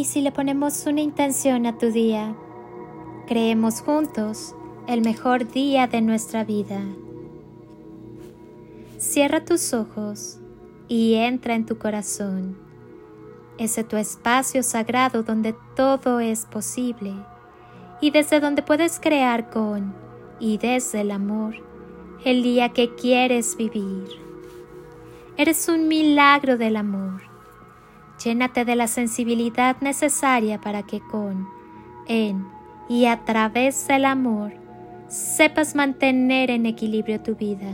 Y si le ponemos una intención a tu día, creemos juntos el mejor día de nuestra vida. Cierra tus ojos y entra en tu corazón, ese tu espacio sagrado donde todo es posible y desde donde puedes crear con y desde el amor el día que quieres vivir. Eres un milagro del amor. Llénate de la sensibilidad necesaria para que con, en y a través del amor sepas mantener en equilibrio tu vida.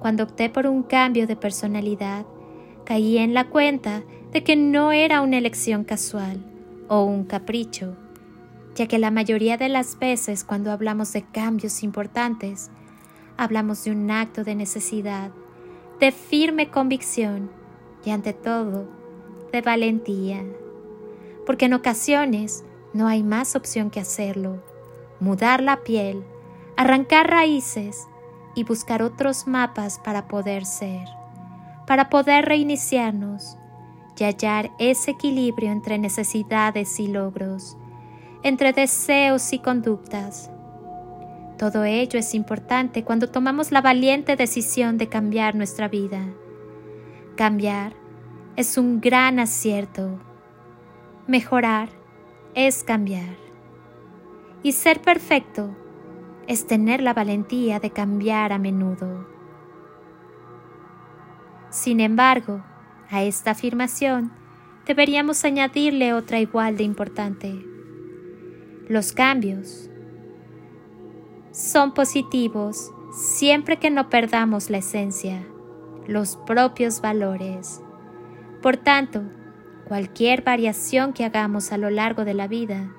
Cuando opté por un cambio de personalidad, caí en la cuenta de que no era una elección casual o un capricho, ya que la mayoría de las veces cuando hablamos de cambios importantes, hablamos de un acto de necesidad, de firme convicción y ante todo de valentía, porque en ocasiones no hay más opción que hacerlo, mudar la piel, arrancar raíces y buscar otros mapas para poder ser, para poder reiniciarnos y hallar ese equilibrio entre necesidades y logros, entre deseos y conductas. Todo ello es importante cuando tomamos la valiente decisión de cambiar nuestra vida. Cambiar es un gran acierto. Mejorar es cambiar. Y ser perfecto es tener la valentía de cambiar a menudo. Sin embargo, a esta afirmación deberíamos añadirle otra igual de importante. Los cambios son positivos siempre que no perdamos la esencia, los propios valores. Por tanto, cualquier variación que hagamos a lo largo de la vida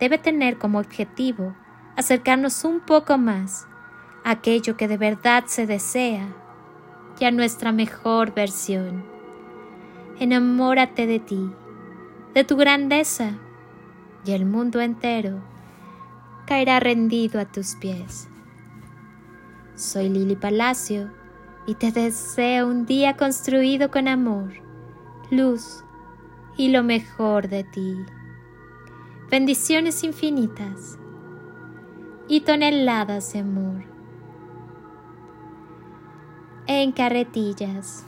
debe tener como objetivo acercarnos un poco más a aquello que de verdad se desea y a nuestra mejor versión. Enamórate de ti, de tu grandeza y el mundo entero caerá rendido a tus pies. Soy Lili Palacio y te deseo un día construido con amor, luz y lo mejor de ti. Bendiciones infinitas y toneladas de amor. En carretillas.